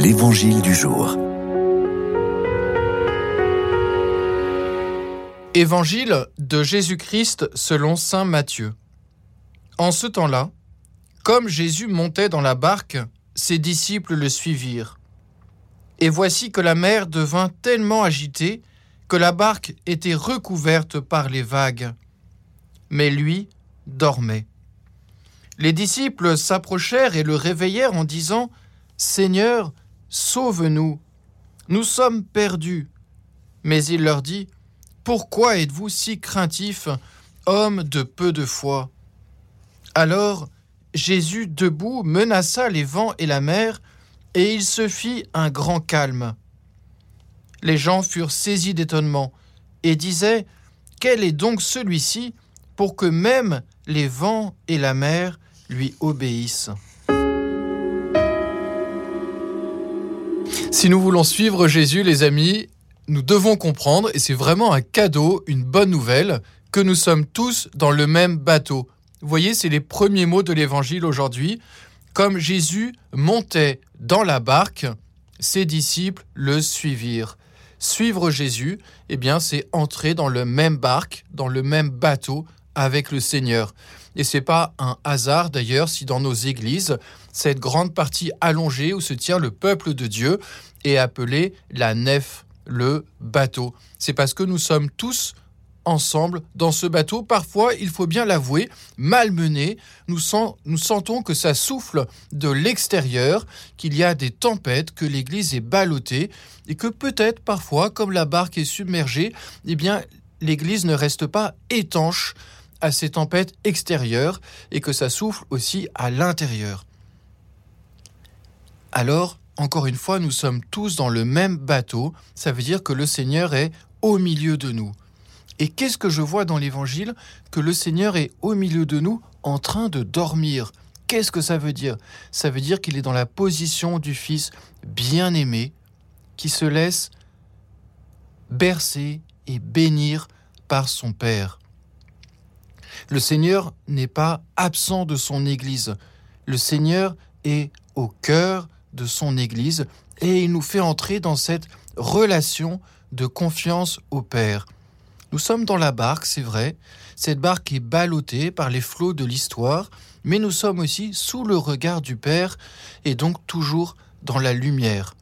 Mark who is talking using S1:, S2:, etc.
S1: L'Évangile du jour.
S2: Évangile de Jésus-Christ selon Saint Matthieu. En ce temps-là, comme Jésus montait dans la barque, ses disciples le suivirent. Et voici que la mer devint tellement agitée que la barque était recouverte par les vagues. Mais lui dormait. Les disciples s'approchèrent et le réveillèrent en disant Seigneur, sauve-nous, nous sommes perdus. Mais il leur dit Pourquoi êtes-vous si craintifs, hommes de peu de foi? Alors Jésus, debout, menaça les vents et la mer, et il se fit un grand calme. Les gens furent saisis d'étonnement et disaient Quel est donc celui-ci pour que même les vents et la mer lui obéissent? Si nous voulons suivre Jésus, les amis, nous devons comprendre, et c'est vraiment un cadeau, une bonne nouvelle, que nous sommes tous dans le même bateau. Vous voyez, c'est les premiers mots de l'Évangile aujourd'hui. Comme Jésus montait dans la barque, ses disciples le suivirent. Suivre Jésus, eh bien, c'est entrer dans le même barque, dans le même bateau avec le Seigneur. Et c'est pas un hasard d'ailleurs si dans nos églises, cette grande partie allongée où se tient le peuple de Dieu est appelée la nef, le bateau. C'est parce que nous sommes tous ensemble dans ce bateau, parfois, il faut bien l'avouer, malmené. Nous, nous sentons que ça souffle de l'extérieur, qu'il y a des tempêtes, que l'Église est ballottée, et que peut-être parfois, comme la barque est submergée, eh bien, l'Église ne reste pas étanche à ces tempêtes extérieures, et que ça souffle aussi à l'intérieur. Alors, encore une fois, nous sommes tous dans le même bateau, ça veut dire que le Seigneur est au milieu de nous. Et qu'est-ce que je vois dans l'Évangile? Que le Seigneur est au milieu de nous en train de dormir. Qu'est-ce que ça veut dire? Ça veut dire qu'il est dans la position du Fils bien-aimé qui se laisse bercer et bénir par son Père. Le Seigneur n'est pas absent de son Église. Le Seigneur est au cœur de son Église et il nous fait entrer dans cette relation de confiance au Père. Nous sommes dans la barque, c'est vrai. Cette barque est ballottée par les flots de l'histoire, mais nous sommes aussi sous le regard du Père et donc toujours dans la lumière.